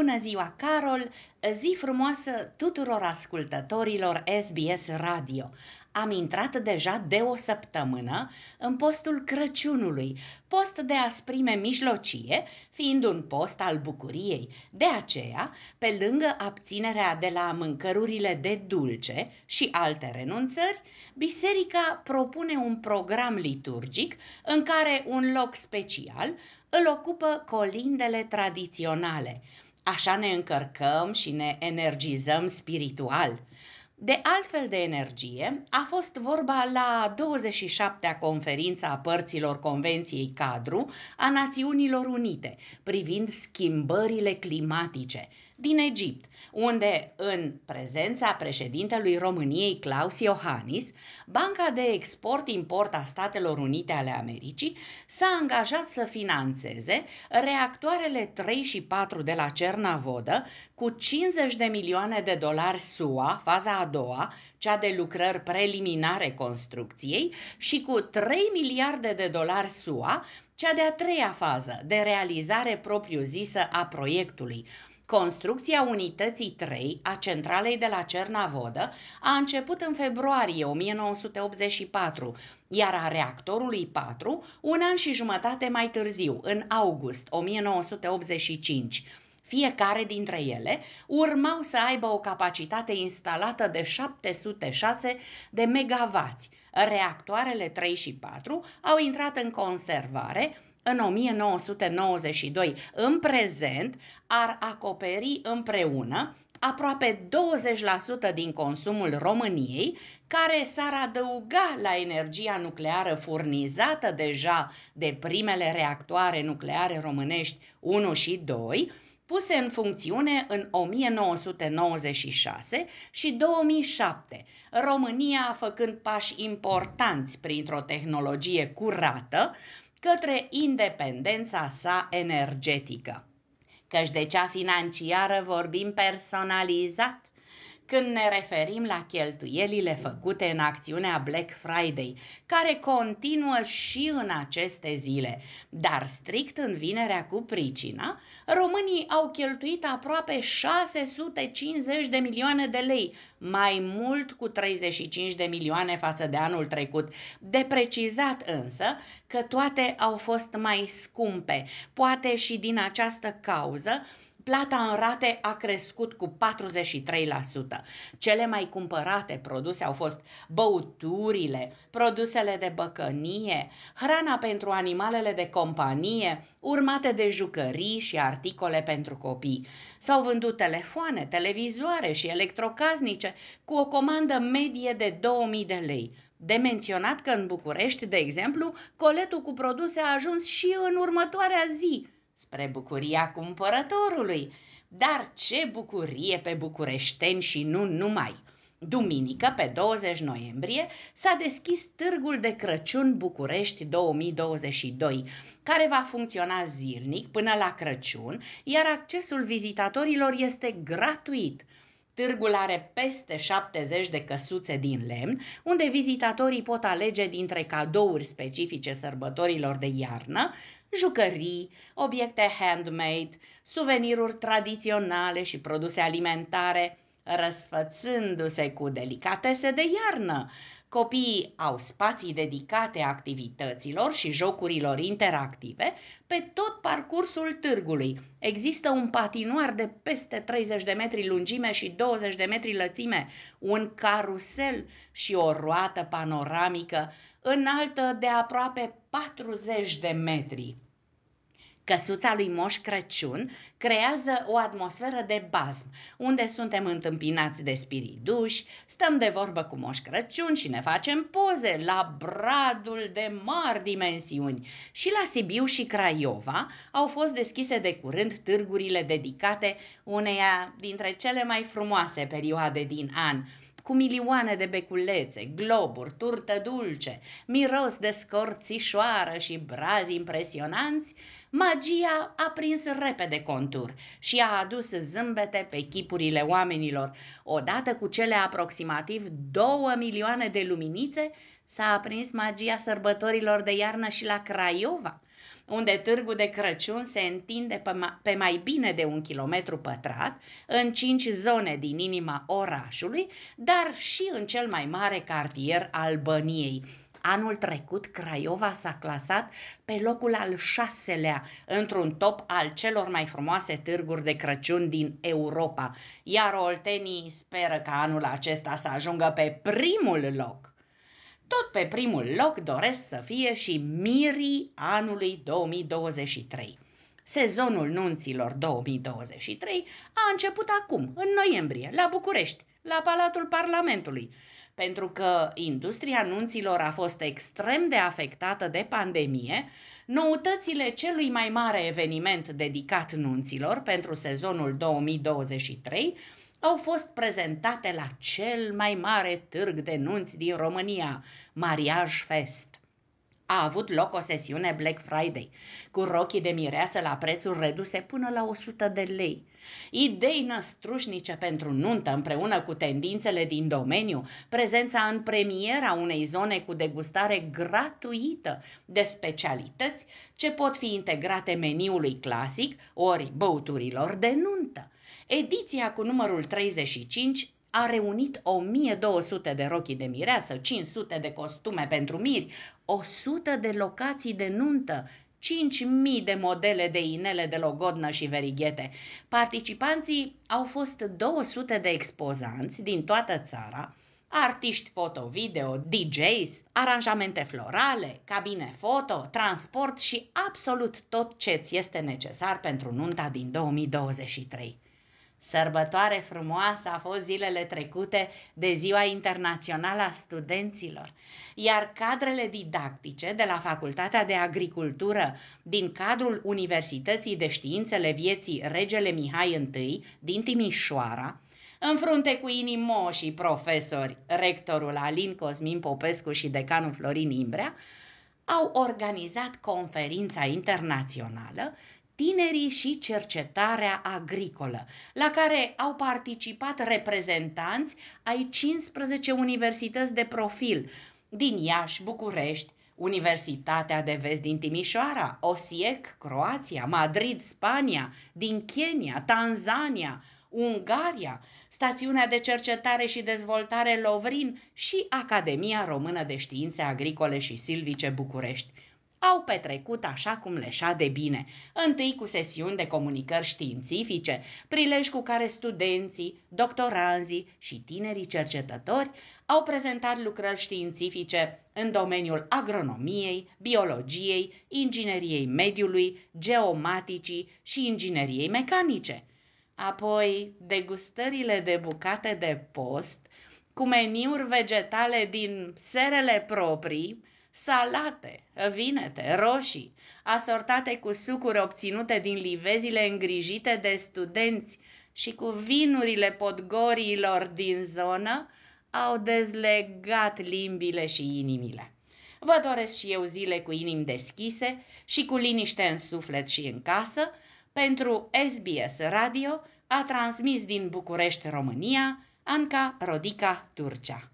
Bună ziua, Carol! Zi frumoasă tuturor ascultătorilor SBS Radio. Am intrat deja de o săptămână în postul Crăciunului, post de asprime mijlocie, fiind un post al bucuriei. De aceea, pe lângă abținerea de la mâncărurile de dulce și alte renunțări, biserica propune un program liturgic în care un loc special îl ocupă colindele tradiționale. Așa ne încărcăm și ne energizăm spiritual. De altfel de energie a fost vorba la 27-a conferință a părților Convenției Cadru a Națiunilor Unite privind schimbările climatice din Egipt, unde, în prezența președintelui României Claus Iohannis, Banca de Export-Import a Statelor Unite ale Americii s-a angajat să financeze reactoarele 3 și 4 de la Cernavodă cu 50 de milioane de dolari SUA, faza a doua, cea de lucrări preliminare construcției, și cu 3 miliarde de dolari SUA, cea de-a treia fază, de realizare propriu-zisă a proiectului, Construcția unității 3 a centralei de la Cernavodă a început în februarie 1984, iar a reactorului 4 un an și jumătate mai târziu, în august 1985. Fiecare dintre ele urmau să aibă o capacitate instalată de 706 de megavați. Reactoarele 3 și 4 au intrat în conservare în 1992. În prezent ar acoperi împreună aproape 20% din consumul României, care s-ar adăuga la energia nucleară furnizată deja de primele reactoare nucleare românești 1 și 2, puse în funcțiune în 1996 și 2007, România făcând pași importanți printr-o tehnologie curată, către independența sa energetică. Căci de cea financiară vorbim personalizat când ne referim la cheltuielile făcute în acțiunea Black Friday, care continuă și în aceste zile. Dar strict în vinerea cu pricina, românii au cheltuit aproape 650 de milioane de lei, mai mult cu 35 de milioane față de anul trecut. De precizat însă că toate au fost mai scumpe, poate și din această cauză, plata în rate a crescut cu 43%. Cele mai cumpărate produse au fost băuturile, produsele de băcănie, hrana pentru animalele de companie, urmate de jucării și articole pentru copii. S-au vândut telefoane, televizoare și electrocasnice cu o comandă medie de 2000 de lei. De menționat că în București, de exemplu, coletul cu produse a ajuns și în următoarea zi, spre bucuria cumpărătorului. Dar ce bucurie pe bucureșteni și nu numai! Duminică, pe 20 noiembrie, s-a deschis Târgul de Crăciun București 2022, care va funcționa zilnic până la Crăciun, iar accesul vizitatorilor este gratuit. Târgul are peste 70 de căsuțe din lemn, unde vizitatorii pot alege dintre cadouri specifice sărbătorilor de iarnă, jucării, obiecte handmade, suveniruri tradiționale și produse alimentare, răsfățându-se cu delicatese de iarnă. Copiii au spații dedicate activităților și jocurilor interactive pe tot parcursul târgului. Există un patinoar de peste 30 de metri lungime și 20 de metri lățime, un carusel și o roată panoramică înaltă de aproape 40 de metri. Căsuța lui Moș Crăciun creează o atmosferă de bazm, unde suntem întâmpinați de spiriduși, stăm de vorbă cu Moș Crăciun și ne facem poze la bradul de mari dimensiuni. Și la Sibiu și Craiova au fost deschise de curând târgurile dedicate uneia dintre cele mai frumoase perioade din an, cu milioane de beculețe, globuri, turtă dulce, miros de scorțișoară și brazi impresionanți, magia a prins repede contur și a adus zâmbete pe chipurile oamenilor. Odată cu cele aproximativ două milioane de luminițe, s-a aprins magia sărbătorilor de iarnă și la Craiova. Unde târgul de Crăciun se întinde pe mai bine de un kilometru pătrat, în cinci zone din inima orașului, dar și în cel mai mare cartier al Băniei, Anul trecut, Craiova s-a clasat pe locul al șaselea într-un top al celor mai frumoase târguri de Crăciun din Europa, iar oltenii speră ca anul acesta să ajungă pe primul loc. Tot pe primul loc doresc să fie și mirii anului 2023. Sezonul nunților 2023 a început acum, în noiembrie, la București, la Palatul Parlamentului, pentru că industria nunților a fost extrem de afectată de pandemie, noutățile celui mai mare eveniment dedicat nunților pentru sezonul 2023 au fost prezentate la cel mai mare târg de nunți din România, Mariage Fest a avut loc o sesiune Black Friday, cu rochii de mireasă la prețuri reduse până la 100 de lei. Idei năstrușnice pentru nuntă împreună cu tendințele din domeniu, prezența în premiera unei zone cu degustare gratuită de specialități ce pot fi integrate meniului clasic ori băuturilor de nuntă. Ediția cu numărul 35 a reunit 1200 de rochii de mireasă, 500 de costume pentru miri, 100 de locații de nuntă, 5.000 de modele de inele de logodnă și verighete. Participanții au fost 200 de expozanți din toată țara, artiști foto-video, DJs, aranjamente florale, cabine foto, transport și absolut tot ce ți este necesar pentru nunta din 2023. Sărbătoare frumoasă a fost zilele trecute de Ziua Internațională a Studenților, iar cadrele didactice de la Facultatea de Agricultură din cadrul Universității de Științele Vieții Regele Mihai I din Timișoara, în frunte cu inimoșii profesori, rectorul Alin Cosmin Popescu și decanul Florin Imbrea, au organizat conferința internațională tinerii și cercetarea agricolă, la care au participat reprezentanți ai 15 universități de profil din Iași, București, Universitatea de Vest din Timișoara, OSIEC, Croația, Madrid, Spania, din Kenya, Tanzania, Ungaria, Stațiunea de Cercetare și Dezvoltare Lovrin și Academia Română de Științe Agricole și Silvice București au petrecut așa cum le de bine, întâi cu sesiuni de comunicări științifice, prilej cu care studenții, doctoranzii și tinerii cercetători au prezentat lucrări științifice în domeniul agronomiei, biologiei, ingineriei mediului, geomaticii și ingineriei mecanice. Apoi, degustările de bucate de post, cu meniuri vegetale din serele proprii, salate, vinete, roșii, asortate cu sucuri obținute din livezile îngrijite de studenți și cu vinurile podgoriilor din zonă, au dezlegat limbile și inimile. Vă doresc și eu zile cu inimi deschise și cu liniște în suflet și în casă. Pentru SBS Radio a transmis din București, România, Anca Rodica Turcea.